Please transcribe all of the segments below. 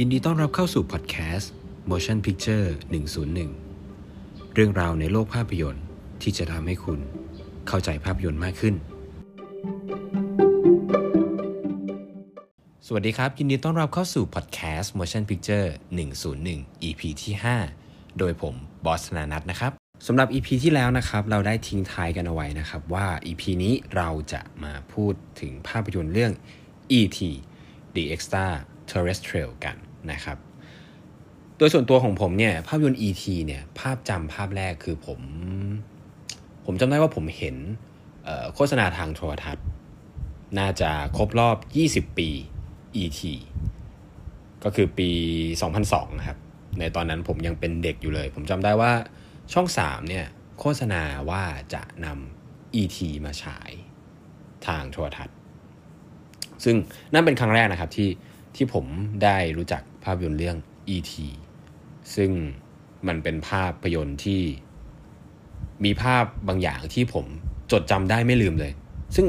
ยินดีต้อนรับเข้าสู่พอดแคสต์ Motion Picture 101 เรื่องราวในโลกภาพยนตร์ที่จะทำให้คุณเข้าใจภาพยนตร์มากขึ้น สวัสดีครับ ยินดีต้อนรับเข้าสู่พอดแคสต์ Motion Picture 101 EP ที่ 5 โดยผมบอสนานัทนะครับสำหรับ EP ที่แล้วนะครับ เราได้ทิ้งท้ายกันเอาไว้นะครับ ว่า EP นี้เราจะมาพูดถึงภาพยนตร์เรื่อง E.T. The Extra Terrestrial กันนะครับ โดยส่วนตัวของผมเนี่ยภาพยนตร์ E.T. เนี่ยภาพจำภาพแรกคือผม ผมจำได้ว่าผมเห็นโฆษณาทางโทรทัศน์ น่าจะครบรอบ 20 ปี E.T. ก็คือปี 2002นะครับ ในตอนนั้นผมยังเป็นเด็กอยู่เลย ผมจำได้ว่าช่อง 3 เนี่ยโฆษณาว่าจะนำ E.T. มาฉายทางโทรทัศน์ ซึ่งนั่นเป็นครั้งแรกนะครับที่ ที่ผมได้รู้จักภาพยนตร์เรื่อง E.T. ซึ่งมันเป็นภาพยนตร์ที่มีภาพบางอย่างที่ผมจดจำได้ไม่ลืมเลย ซึ่ง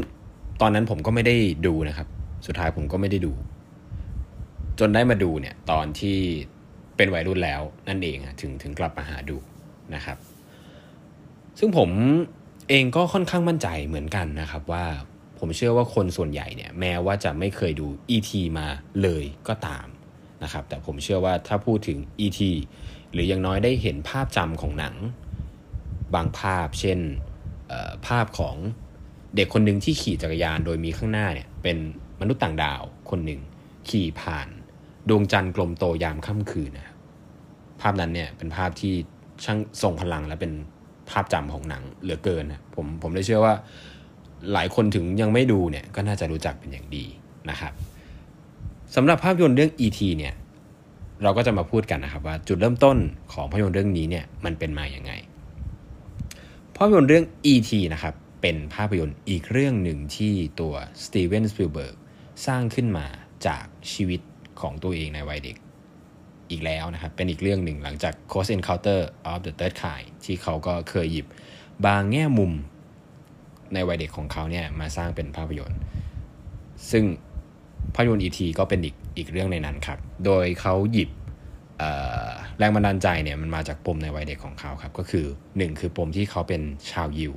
ตอนนั้นผมก็ไม่ได้ดูนะครับ สุดท้ายผมก็ไม่ได้ดู จนได้มาดูเนี่ยตอนที่เป็นวัยรุ่นแล้วนั่นเองถึงถึงกลับมาหาดูนะครับ ซึ่งผมเองก็ค่อนข้างมั่นใจเหมือนกันนะครับว่า ผมเชื่อว่าคนส่วนใหญ่เนี่ยแม้ว่าจะไม่เคยดู E.T. มาเลยก็ตามนะครับแต่ผมเชื่อว่าถ้าพูดถึง E.T. หรือยังน้อยได้เห็นภาพจำของหนัง บางภาพเช่นภาพของเด็กคนหนึ่งที่ขี่จักรยานโดยมีข้างหน้าเนี่ยเป็นมนุษย์ต่างดาวคนหนึ่งขี่ผ่านดวงจันทร์กลมโตยามค่ำคืนนะภาพนั้นเนี่ยเป็นภาพที่ช่างทรงพลังและเป็นภาพจำของหนังเหลือเกินนะผมผมเลยเชื่อว่า หลายคนถึงยังไม่ดูเนี่ยก็น่าจะรู้จักเป็นอย่างดีนะครับสำหรับภาพยนตร์เรื่อง E.T. เนี่ยเราก็จะมาพูดกันนะครับว่าจุดเริ่มต้นของภาพยนตร์เรื่องนี้เนี่ยมันเป็นมาอย่างไงภาพยนตร์เรื่อง E.T. นะครับเป็นภาพยนตร์อีกเรื่องหนึ่งที่ตัวสตีเวนสปิลเบิร์กสร้างขึ้นมาจากชีวิตของตัวเองในวัยเด็กอีกแล้วนะครับ เป็นอีกเรื่องหนึ่งหลังจาก Close Encounter of the Third Kind ที่เขาก็เคยหยิบบางแง่มุม ในวัยเด็กของเขาเนี่ยมาสร้างเป็นภาพยนตร์ ซึ่งภาพยนตร์ E.T.ก็เป็นอีกอีกเรื่องในนั้นครับ โดยเขาหยิบแรงบันดาลใจเนี่ยมันมาจากปมในวัยเด็กของเขาครับ ก็คือ 1 คือปมที่เขาเป็นชาวยิว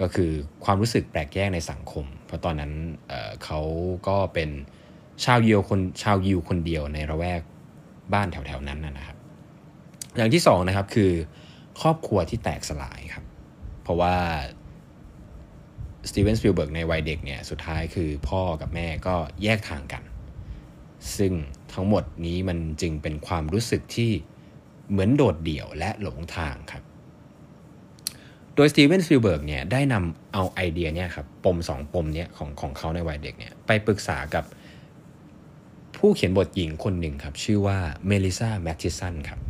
ก็คือความรู้สึกแปลกแยกในสังคม เพราะตอนนั้นเขาก็เป็นชาวยิวคนชาวยิวคนเดียวในละแวกบ้านแถวๆนั้นนะครับ อย่างที่สองนะครับคือครอบครัวที่แตกสลายครับ เพราะว่า สตีเวนสปิลเบิร์กในวัยเด็กเนี่ยสุดท้ายคือพ่อกับแม่ก็แยกทางกัน ซึ่งทั้งหมดนี้มันจึงเป็นความรู้สึกที่เหมือนโดดเดี่ยวและหลงทางครับ โดยสตีเวนสปิลเบิร์กเนี่ยได้นำเอาไอเดียเนี่ยครับปมสองปมเนี่ยของของเขาในวัยเด็กเนี่ยไปปรึกษากับผู้เขียนบทหญิงคนหนึ่งครับ ชื่อว่าเมลิซาแมททิสันครับ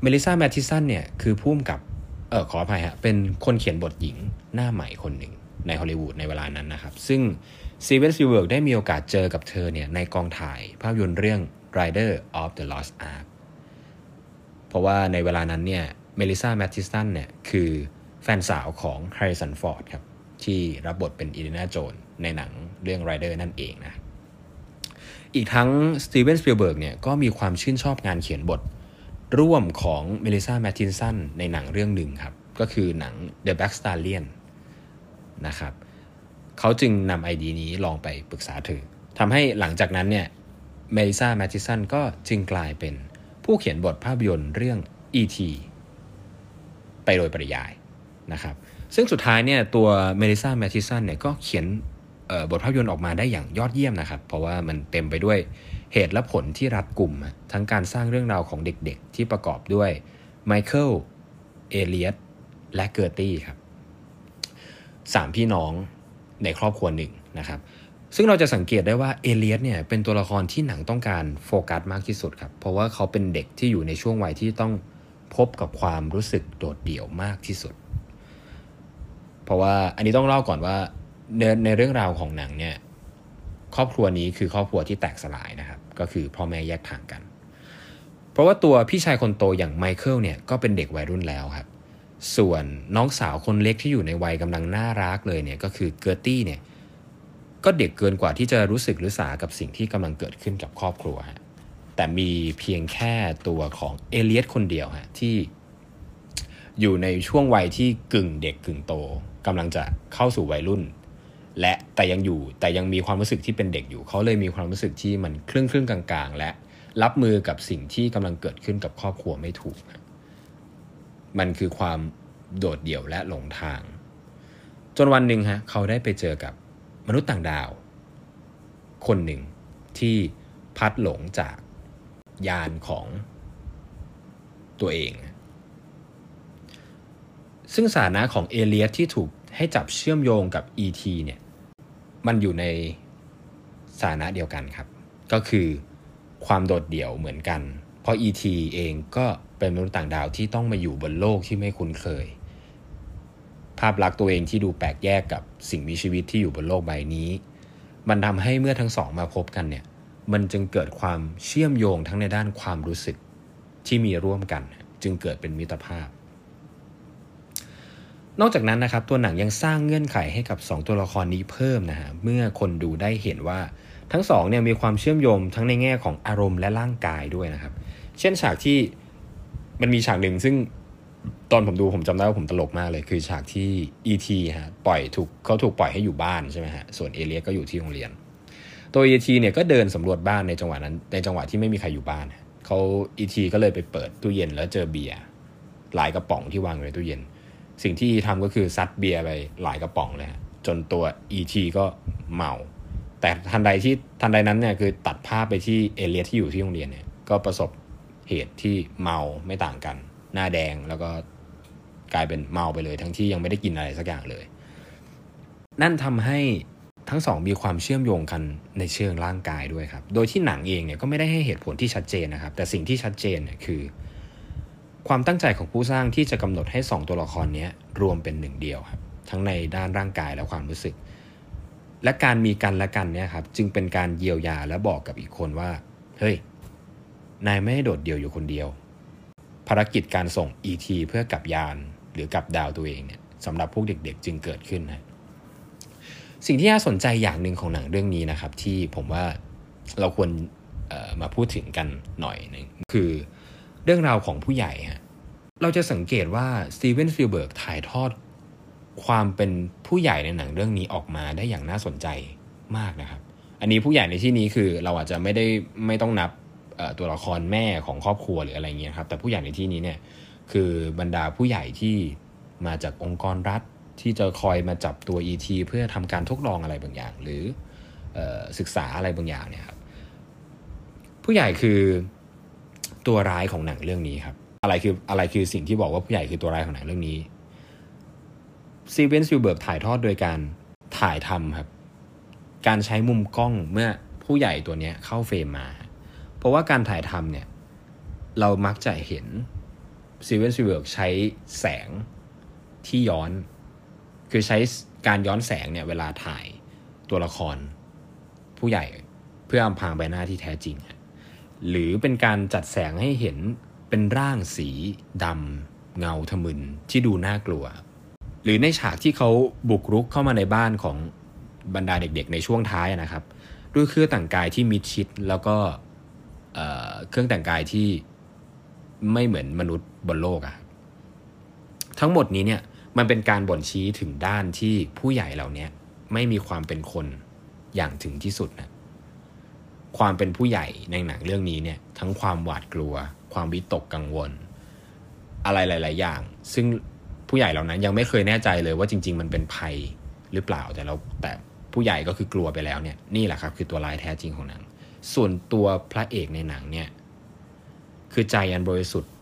เมลิซาแมททิสันเนี่ยคือผู้กำกับ เออขออภัยฮะเป็นคนเขียนบทหญิงหน้าใหม่คนหนึ่งในฮอลลีวูดในเวลานั้นนะครับ ซึ่งสตีเวนสปิลเบิร์กได้มีโอกาสเจอกับเธอเนี่ยในกองถ่ายภาพยนตร์เรื่อง Raiders of the Lost Ark เพราะว่าในเวลานั้นเนี่ยเมลิซาแมททิสันเนี่ยคือแฟนสาวของแฮร์ริสันฟอร์ดครับที่รับบทเป็นอินเดียนาโจนส์ในหนังเรื่อง Rider นั่นเองนะ อีกทั้งสตีเวนสปิลเบิร์กเนี่ยก็มีความชื่นชอบงานเขียนบท ร่วมของเมลิซาแมททิสันในหนังเรื่องหนึ่งครับ ก็คือหนัง The Black Stallion นะครับเขาจึงนำไอเดียนี้ลองไปปรึกษาเธอทำให้หลังจากนั้นเนี่ยเมลิซาแมททิสันก็จึงกลายเป็นผู้เขียนบทภาพยนตร์เรื่อง E.T. ไปโดยปริยายนะครับ ซึ่งสุดท้ายเนี่ยตัวเมลิซาแมททิสันเนี่ยก็เขียนบทภาพยนตร์ออกมาได้อย่างยอดเยี่ยมนะครับ เพราะว่ามันเต็มไปด้วย เหตุและผลที่รัดกลุ่ม ทั้งการสร้างเรื่องราวของเด็กๆ ที่ประกอบด้วยไมเคิลเอเลียตและเกอร์ตี้ครับสามพี่น้องในครอบครัวหนึ่งนะครับ ซึ่งเราจะสังเกตได้ว่าเอเลียตเนี่ยเป็นตัวละครที่หนังต้องการโฟกัสมากที่สุดครับ เพราะว่าเขาเป็นเด็กที่อยู่ในช่วงวัยที่ต้องพบกับความรู้สึกโดดเดี่ยวมากที่สุด เพราะว่าอันนี้ต้องเล่าก่อนว่าในในเรื่องราวของหนังเนี่ย ครอบครัวนี้คือครอบครัวที่แตกสลายนะครับ ก็คือพ่อแม่แยกทางกัน เพราะว่าตัวพี่ชายคนโตอย่างไมเคิลเนี่ยก็เป็นเด็กวัยรุ่นแล้วครับ ส่วนน้องสาวคนเล็กที่อยู่ในวัยกำลังน่ารักเลยเนี่ยก็คือเกอร์ตี้เนี่ยก็เด็กเกินกว่าที่จะรู้สึกหรือสากับสิ่งที่กำลังเกิดขึ้นกับครอบครัวฮะแต่มีเพียงแค่ตัวของเอเลียสคนเดียวฮะที่อยู่ในช่วงวัยที่กึ่งเด็กกึ่งโตกำลังจะเข้าสู่วัยรุ่น และแต่ยังอยู่แต่ยังมีความรู้สึกที่เป็นเด็กอยู่ เขาเลยมีความรู้สึกที่มันครึ่งครึ่งกลางๆ และรับมือกับสิ่งที่กำลังเกิดขึ้นกับครอบครัวไม่ถูก มันคือความโดดเดี่ยวและหลงทาง จนวันหนึ่งฮะเขาได้ไปเจอกับมนุษย์ต่างดาว คนหนึ่งที่พัดหลงจากยานของตัวเอง ซึ่งสถานะของเอเลียสที่ถูกให้จับเชื่อมโยงกับ E.T. เนี่ย มันอยู่ในสถานะเดียวกันครับ ก็คือความโดดเดี่ยวเหมือนกัน เพราะ E.T. เองก็เป็นมนุษย์ต่างดาวที่ต้องมาอยู่บนโลกที่ไม่คุ้นเคย ภาพลักษณ์ตัวเองที่ดูแปลกแยกกับสิ่งมีชีวิตที่อยู่บนโลกใบนี้ มันทำให้เมื่อทั้งสองมาพบกันเนี่ย มันจึงเกิดความเชื่อมโยงทั้งในด้านความรู้สึกที่มีร่วมกัน จึงเกิดเป็นมิตรภาพ นอกจากนั้นนะครับตัวหนังยังสร้างเงื่อนไขให้กับ 2 ตัวละครนี้เพิ่มนะฮะเมื่อคนดูได้เห็นว่าทั้งสองเนี่ยมีความเชื่อมโยงทั้งในแง่ของอารมณ์และร่างกายด้วยนะครับ เช่นฉากที่มันมีฉากหนึ่งซึ่งตอนผมดูผมจำได้ว่าผมตลกมากเลย คือฉากที่ E.T. ฮะปล่อยถูกเขาถูกปล่อยให้อยู่บ้านใช่ไหมฮะส่วนเอเลียก็อยู่ที่โรงเรียน ตัว E.T. เนี่ยก็เดินสำรวจบ้านในจังหวะนั้นในจังหวะที่ไม่มีใครอยู่บ้านเขา E.T. ก็เลยไปเปิดตู้เย็นแล้วเจอเบียร์หลายกระป๋องที่วางอยู่ในตู้เย็น สิ่งที่ทำก็คือซัดเบียร์ไปหลายกระป๋องเลยจนตัว E.T. ก็เมา แต่ทันใดที่ทันใดนั้นเนี่ยคือตัดภาพไปที่เอเลียที่อยู่ที่โรงเรียนเนี่ยก็ประสบเหตุที่เมาไม่ต่างกัน หน้าแดงแล้วก็กลายเป็นเมาไปเลย ทั้งที่ยังไม่ได้กินอะไรสักอย่างเลย นั่นทำให้ทั้งสองมีความเชื่อมโยงกันในเชิงร่างกายด้วยครับ โดยที่หนังเองเนี่ยก็ไม่ได้ให้เหตุผลที่ชัดเจนนะครับ แต่สิ่งที่ชัดเจนเนี่ยคือ ความตั้งใจของผู้สร้างที่จะกำหนดให้สองตัวละครนี้รวมเป็นหนึ่งเดียวครับทั้งในด้านร่างกายและความรู้สึก และการมีกันและกันเนี่ยครับจึงเป็นการเยียวยาและบอกกับอีกคนว่า เฮ้ย นายไม่ได้โดดเดี่ยวอยู่คนเดียว ภารกิจการส่ง ET เพื่อกลับยานหรือกลับดาวตัวเองเนี่ยสำหรับพวกเด็กๆ จึงเกิดขึ้นนะสิ่งที่น่าสนใจอย่างหนึ่งของหนังเรื่องนี้นะครับ ที่ผมว่าเราควรมาพูดถึงกันหน่อยหนึ่งคือ เรื่องราวของผู้ใหญ่ฮะเราจะสังเกตว่าสตีเวนสปิลเบิร์กถ่ายทอดความเป็นผู้ใหญ่ในหนังเรื่องนี้ออกมาได้อย่างน่าสนใจมากนะครับ อันนี้ผู้ใหญ่ในที่นี้คือเราอาจจะไม่ได้ไม่ต้องนับตัวละครแม่ของครอบครัวหรืออะไรเงี้ยครับแต่ผู้ใหญ่ในที่นี้เนี่ยคือบรรดาผู้ใหญ่ที่มาจากองค์กรรัฐที่จะคอยมาจับตัว ET เพื่อทำการทดลองอะไรบางอย่าง หรือศึกษาอะไรบางอย่างเนี่ยครับผู้ใหญ่คือ ตัวร้ายของหนังเรื่องนี้ครับ อะไรคืออะไรคือสิ่งที่บอกว่าผู้ใหญ่คือตัวร้ายของหนังเรื่องนี้สตีเวนสปิลเบิร์กถ่ายทอดโดยการถ่ายทำครับ การใช้มุมกล้องเมื่อผู้ใหญ่ตัวนี้เข้าเฟรมมา เพราะว่าการถ่ายทำเนี่ย เรามักจะเห็นสตีเวนสปิลเบิร์กใช้แสงที่ย้อน คือใช้การย้อนแสงเนี่ยเวลาถ่ายตัวละครผู้ใหญ่เพื่ออำพรางใบหน้าที่แท้จริง หรือเป็นการจัดแสงให้เห็นเป็นร่างสีดำเงาทะมึนที่ดูน่ากลัว หรือในฉากที่เขาบุกรุกเข้ามาในบ้านของบรรดาเด็กๆ ในช่วงท้ายนะครับ ด้วยเครื่องแต่งกายที่มิดชิดแล้วก็เครื่องแต่งกายที่ไม่เหมือนมนุษย์บนโลกอะทั้งหมดนี้เนี่ยมันเป็นการบ่นชี้ถึงด้านที่ผู้ใหญ่เหล่านี้ไม่มีความเป็นคนอย่างถึงที่สุดนะ ความเป็นผู้ใหญ่ในหนังเรื่องนี้เนี่ยทั้งความหวาดกลัว ความวิตกกังวล อะไรหลาย ๆ อย่าง ซึ่งผู้ใหญ่เหล่านั้นยังไม่เคยแน่ใจเลยว่าจริง ๆ มันเป็นภัยหรือเปล่าแต่เราแต่ผู้ใหญ่ก็คือกลัวไปแล้วเนี่ยนี่แหละครับคือตัวลายแท้จริงของหนัง ส่วนตัวพระเอกในหนังเนี่ยคือใจอันบริสุทธิ์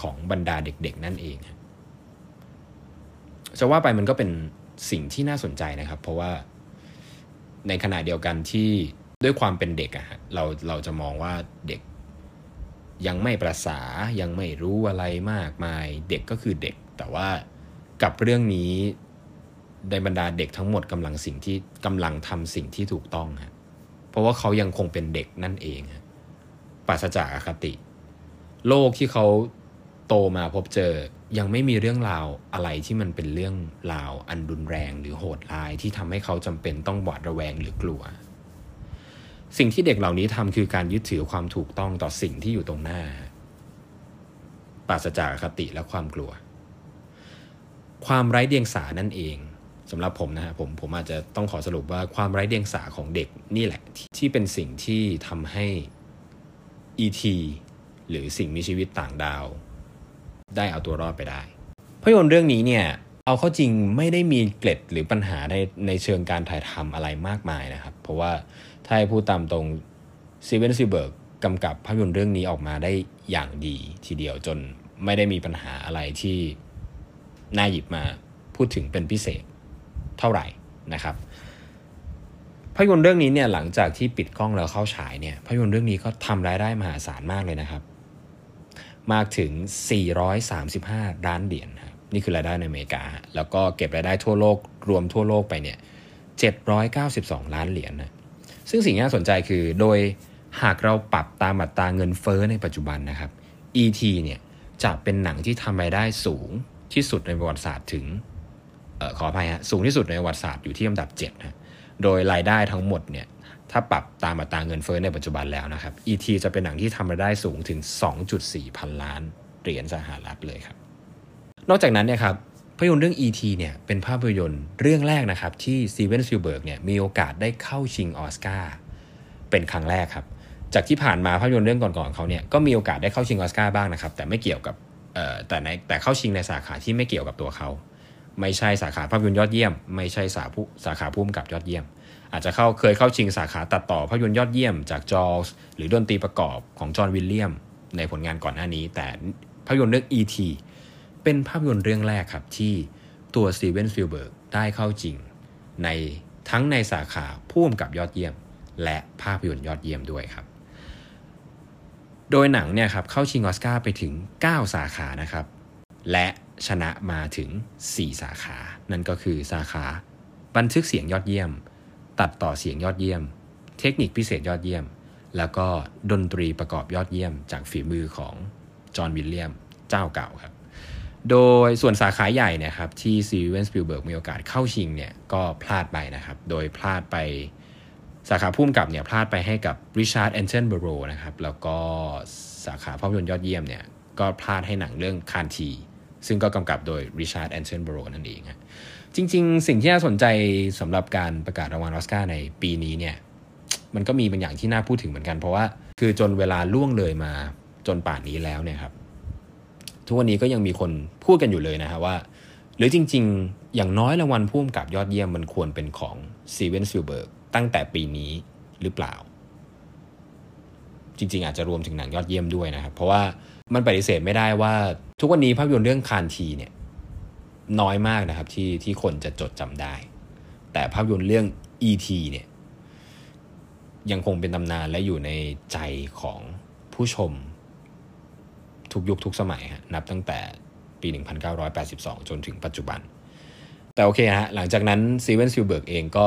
ของบรรดาเด็ก ๆ นั่นเองจะว่าไปมันก็เป็นสิ่งที่น่าสนใจนะครับ เพราะว่าในขณะเดียวกันที่ ด้วยความเป็นเด็กอะฮะเราเราจะมองว่าเด็กยังไม่ประสายังไม่รู้อะไรมากมาย เด็กก็คือเด็ก แต่ว่ากับเรื่องนี้ในบรรดาเด็กทั้งหมดกำลังสิ่งที่กำลังทำสิ่งที่ถูกต้องฮะเพราะว่าเขายังคงเป็นเด็กนั่นเองฮะปราศจากอคติ โลกที่เขาโตมาพบเจอยังไม่มีเรื่องราวอะไรที่มันเป็นเรื่องราวอันรุนแรงหรือโหดร้ายที่ทำให้เขาจำเป็นต้องหวาดระแวงหรือกลัว สิ่งที่เด็กเหล่านี้ทำคือการยึดถือความถูกต้องต่อสิ่งที่อยู่ตรงหน้า ปราศจากคติและความกลัว ความไร้เดียงสานั่นเองสำหรับผมนะฮะผมผมอาจจะต้องขอสรุปว่าความไร้เดียงสาของเด็กนี่แหละ ที่เป็นสิ่งที่ทำให้ E.T. หรือสิ่งมีชีวิตต่างดาว ได้เอาตัวรอดไปได้ภาพยนตร์เรื่องนี้เนี่ยเอาเข้าจริงไม่ได้มีเกล็ดหรือปัญหาในในเชิงการถ่ายทำอะไรมากมายนะครับ เพราะว่า ถ้าให้พูดตามตรงซีเวนซิเบิร์กกำกับภาพยนตร์เรื่องนี้ออกมาได้อย่างดีทีเดียวจนไม่ได้มีปัญหาอะไรที่น่าหยิบมาพูดถึงเป็นพิเศษเท่าไหร่นะครับภาพยนตร์เรื่องนี้เนี่ยหลังจากที่ปิดกล้องแล้วเข้าฉายเนี่ยภาพยนตร์เรื่องนี้ก็ทำรายได้มหาศาลมากเลยนะครับ มากถึง 435 ล้านเหรียญครับนี่คือรายได้ในอเมริกา แล้วก็เก็บรายได้ทั่วโลกรวมทั่วโลกไปเนี่ย792 ล้านเหรียญนะ ซึ่งสิ่งที่น่าสนใจคือโดยหากเราปรับตามอัตราเงินเฟ้อในปัจจุบันนะครับ E.T. เนี่ยจะเป็นหนังที่ทำรายได้สูงที่สุดในประวัติศาสตร์ถึงออขออภัยฮะสูงที่สุดในประวัติศาสตร์อยู่ที่อันดับ7นะโดยรายได้ทั้งหมดเนี่ยถ้าปรับตามอัตราเงินเฟ้อในปัจจุบันแล้วนะครับ E.T. จะเป็นหนังที่ทำรายได้สูงถึง 2.4 พันล้านเหรียญสหรัฐเลยครับ นอกจากนั้นเนี่ยครับ ภาพยนตร์เรื่อง E.T. เนี่ยเป็นภาพยนตร์เรื่องแรกนะครับที่สตีเวนสปิลเบิร์กเนี่ยมีโอกาสได้เข้าชิงออสการ์เป็นครั้งแรกครับ จากที่ผ่านมาภาพยนตร์เรื่องก่อนๆเขาเนี่ยก็มีโอกาสได้เข้าชิงออสการ์บ้างนะครับ แต่ไม่เกี่ยวกับแต่ในแต่เข้าชิงในสาขาที่ไม่เกี่ยวกับตัวเขา ไม่ใช่สาขาภาพยนตร์ยอดเยี่ยม ไม่ใช่สาผู้สาขาผู้กำกับยอดเยี่ยม อาจจะเข้าเคยเข้าชิงสาขาตัดต่อภาพยนตร์ยอดเยี่ยมจากจอร์สหรือดนตรีประกอบของจอห์นวิลเลียมในผลงานก่อนหน้านี้ แต่ภาพยนตร์เรื่อง E.T. เป็นภาพยนตร์เรื่องแรกครับที่ตัวสตีเวนสปิลเบิร์กได้เข้าชิง ในทั้งในสาขาผู้กำกับยอดเยี่ยม และภาพยนตร์ยอดเยี่ยมด้วยครับ โดยหนังเนี่ยครับเข้าชิงออสการ์ไปถึง 9 สาขานะครับ และชนะมาถึง 4 สาขา นั่นก็คือสาขา บันทึกเสียงยอดเยี่ยม ตัดต่อเสียงยอดเยี่ยม เทคนิคพิเศษยอดเยี่ยม แล้วก็ดนตรีประกอบยอดเยี่ยม จากฝีมือของจอห์นวิลเลียมเจ้าเก่าครับ โดยส่วนสาขาใหญ่เนี่ยครับที่สตีเวนสปิลเบิร์กมีโอกาสเข้าชิงเนี่ยก็พลาดไปนะครับ โดยพลาดไปสาขาผู้กำกับเนี่ยพลาดไปให้กับริชาร์ดแอทเทนโบโรนะครับ แล้วก็สาขาภาพยนตร์ยอดเยี่ยมเนี่ยก็พลาดให้หนังเรื่องคานทีซึ่งก็กำกับโดยริชาร์ดแอทเทนโบโรนั่นเองครับจริง ๆ สิ่งที่น่าสนใจสำหรับการประกาศรางวัลออสการ์ในปีนี้เนี่ยมันก็มีบางอย่างที่น่าพูดถึงเหมือนกัน เพราะว่าคือจนเวลาล่วงเลยมาจนป่านนี้แล้วเนี่ยครับ ทุกวันนี้ก็ยังมีคนพูดกันอยู่เลยนะฮะว่า หรือจริง ๆ อย่างน้อยรางวัลผู้กำกับยอดเยี่ยมมันควรเป็นของสตีเวนสปิลเบิร์กตั้งแต่ปีนี้หรือเปล่า จริง ๆ อาจจะรวมถึงหนังยอดเยี่ยมด้วยนะครับ เพราะว่ามันปฏิเสธไม่ได้ว่า ทุกวันนี้ภาพยนตร์เรื่องคานทีเนี่ยน้อยมากนะครับที่ที่คนจะจดจำได้ แต่ภาพยนตร์เรื่อง E.T. เนี่ยยังคงเป็นตำนานและอยู่ในใจของผู้ชม ทุกยุคทุกสมัยนับตั้งแต่ปี 1982 จนถึงปัจจุบัน แต่โอเคฮะหลังจากนั้นสตีเวนสปิลเบิร์กเองก็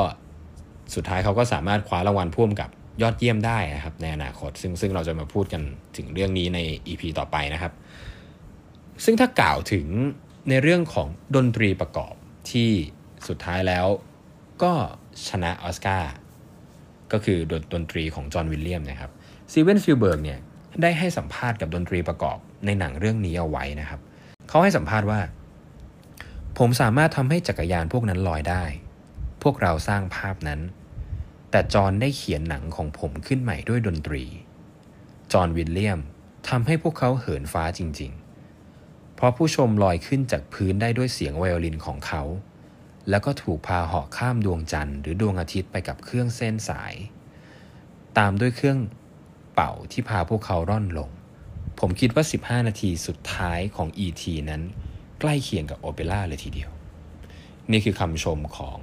สุดท้ายเขาก็สามารถคว้ารางวัลผู้กำกับยอดเยี่ยมได้นะครับในอนาคต ซึ่งซึ่งเราจะมาพูดกันถึงเรื่องนี้ใน EP ต่อไปนะครับ ซึ่งถ้ากล่าวถึงในเรื่องของดนตรีประกอบที่สุดท้ายแล้วก็ชนะออสการ์ก็คือดนดนตรีของจอห์นวิลเลียมนะครับสตีเวนสปิลเบิร์กเนี่ย ได้ให้สัมภาษณ์กับดนตรีประกอบในหนังเรื่องนี้เอาไว้นะครับ เขาให้สัมภาษณ์ว่า ผมสามารถทำให้จักรยานพวกนั้นลอยได้ พวกเราสร้างภาพนั้น แต่จอห์นได้เขียนหนังของผมขึ้นใหม่ด้วยดนตรี จอห์นวิลเลียมทำให้พวกเขาเหินฟ้าจริง ๆ เพราะผู้ชมลอยขึ้นจากพื้นได้ด้วยเสียงไวโอลินของเขา แล้วก็ถูกพาเหาะข้ามดวงจันทร์หรือดวงอาทิตย์ไปกับเครื่องเส้นสาย ตามด้วยเครื่อง เป่าที่พาพวกเขาร่อนลง ผมคิดว่า 15 นาทีสุดท้ายของ E.T. นั้น ใกล้เคียงกับโอเปร่าเลยทีเดียว นี่คือคำชมของ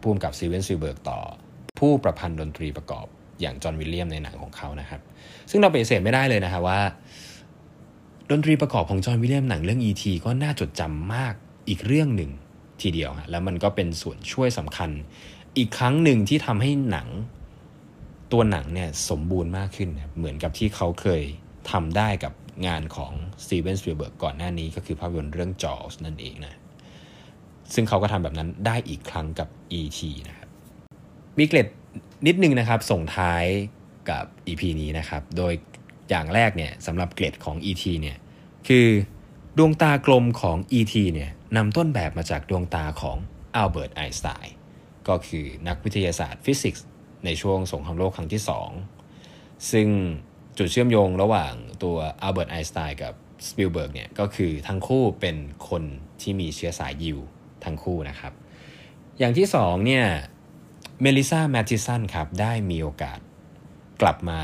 ผู้กำกับสตีเวนสปิลเบิร์กต่อ ผู้ประพันธ์ดนตรีประกอบอย่างจอห์นวิลเลียมในหนังของเขานะครับ ซึ่งเราปฏิเสธไม่ได้เลยนะครับว่า ดนตรีประกอบของจอห์นวิลเลียมหนังเรื่อง E.T. ก็น่าจดจำมากอีกเรื่องหนึ่งทีเดียวฮะแล้วมันก็เป็นส่วนช่วยสำคัญ อีกครั้งหนึ่งที่ทำให้หนัง ตัวหนังเนี่ยสมบูรณ์มากขึ้น เหมือนกับที่เขาเคยทำได้กับงานของสตีเวนสปีเบิร์กก่อนหน้านี้ก็คือภาพยนตร์เรื่อง Jaws นั่นเองนะ ซึ่งเขาก็ทำแบบนั้นได้อีกครั้งกับ E.T. นะครับมีเกร็ดนิดนึงนะครับ ส่งท้ายกับ EP นี้นะครับ โดยอย่างแรกเนี่ยสำหรับเกร็ดของ E.T. เนี่ยคือดวงตากลมของ E.T. เนี่ยนำต้นแบบมาจากดวงตาของอัลเบิร์ตไอน์สไตน์ก็คือนักวิทยาศาสตร์ฟิสิกส์ ในช่วงสงครามโลกครั้งที่ 2 ซึ่งจุดเชื่อมโยงระหว่างตัวอัลเบิร์ตไอน์สไตน์กับสปิลเบิร์กเนี่ยก็คือทั้งคู่เป็นคนที่มีเชื้อสายยิวทั้งคู่นะครับ อย่างที่สองเนี่ยเมลิซาแมทิสันครับได้มีโอกาสกลับมา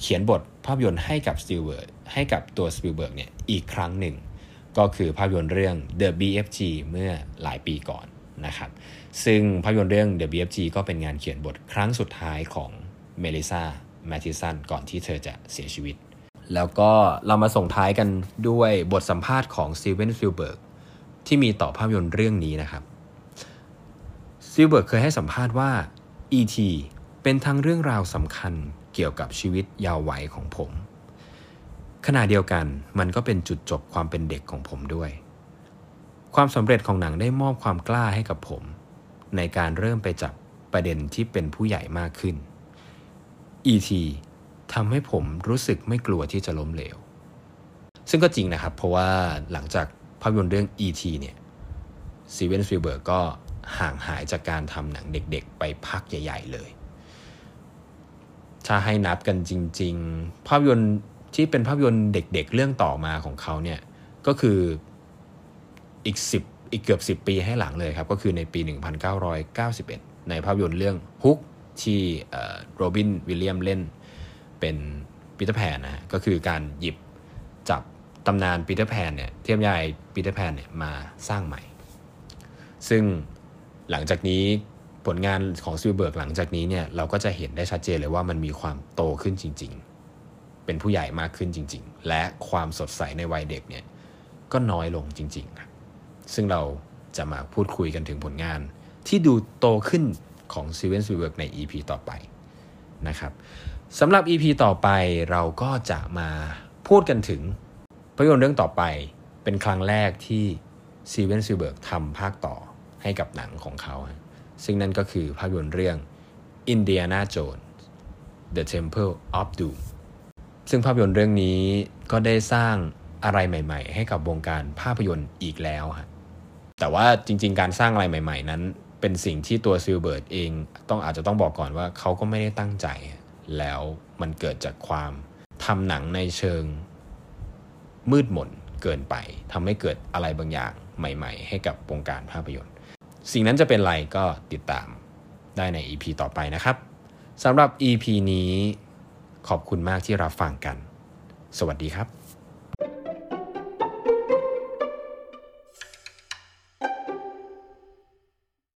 เขียนบทภาพยนตร์ให้กับสปิลเบิร์กให้กับตัวสปิลเบิร์กเนี่ยอีกครั้งหนึ่ง ก็คือภาพยนตร์เรื่อง The BFG เมื่อหลายปีก่อนนะครับ ซึ่งภาพยนตร์เรื่อง The BFG ก็เป็นงานเขียนบทครั้งสุดท้ายของเมลิซาแมทิสันก่อนที่เธอจะเสียชีวิต แล้วก็เรามาส่งท้ายกันด้วยบทสัมภาษณ์ของสตีเวนสปิลเบิร์กที่มีต่อภาพยนตร์เรื่องนี้นะครับสปิลเบิร์กเคยให้สัมภาษณ์ว่า E.T. เป็นทั้งเรื่องราวสำคัญเกี่ยวกับชีวิตเยาว์วัยของผม ขณะเดียวกันมันก็เป็นจุดจบความเป็นเด็กของผมด้วย ความสำเร็จของหนังได้มอบความกล้าให้กับผม ในการเริ่มไปจับประเด็นที่เป็นผู้ใหญ่มากขึ้น E.T. ทำให้ผมรู้สึกไม่กลัวที่จะล้มเหลว ซึ่งก็จริงนะครับ เพราะว่าหลังจากภาพยนตร์เรื่อง E.T. เนี่ยสตีเวนสปิลเบิร์กก็ห่างหายจากการทำหนังเด็กๆ ไปพักใหญ่ๆเลย ถ้าให้นับกันจริง ๆ ภาพยนตร์ที่เป็นภาพยนตร์เด็กๆ เรื่องต่อมาของเขาเนี่ย ก็คืออีก 10 อีกเกือบ 10 ปีให้หลังเลยครับ ก็คือในปี 1991 ในภาพยนตร์เรื่อง Hook ที่โรบินวิลเลียมเล่นเป็นปีเตอร์แพนนะก็คือการหยิบจับตำนานปีเตอร์แพนเนี่ยเทพนิยายปีเตอร์แพนเนี่ยมาสร้างใหม่ ซึ่งหลังจากนี้ผลงานของสปิลเบิร์กหลังจากนี้เนี่ยเราก็จะเห็นได้ชัดเจนเลยว่ามันมีความโตขึ้นจริง ๆ เป็นผู้ใหญ่มากขึ้นจริง ๆ และความสดใสในวัยเด็กเนี่ยก็น้อยลงจริงๆครับ ซึ่งเราจะมาพูดคุยกันถึงผลงาน ที่ดูโตขึ้นของสตีเวนสปิลเบิร์กใน EP ต่อไปนะครับสำหรับ EP ต่อไปเราก็จะมาพูดกันถึงภาพยนตร์เรื่องต่อไปเป็นครั้งแรกที่สตีเวนสปิลเบิร์กทำภาคต่อให้กับหนังของเขา ซึ่งนั่นก็คือภาพยนตร์เรื่อง Indiana Jones The Temple of Doom ซึ่งภาพยนตร์เรื่องนี้ก็ได้สร้างอะไรใหม่ ๆ ให้กับวงการภาพยนตร์อีกแล้วฮะ แต่ว่าจริง ๆ การสร้างอะไรใหม่ ๆ นั้น เป็นสิ่งที่ตัวซิลเบิร์ตเองต้องอาจจะต้องบอกก่อนว่าเขาก็ไม่ได้ตั้งใจ แล้วมันเกิดจากความทำหนังในเชิงมืดมนเกินไปทำให้เกิดอะไรบางอย่างใหม่ ๆ ให้กับวงการภาพยนตร์ สิ่งนั้นจะเป็นไรก็ติดตามได้ใน EP ต่อไปนะครับสำหรับ EP นี้ขอบคุณมากที่รับฟังกัน สวัสดีครับ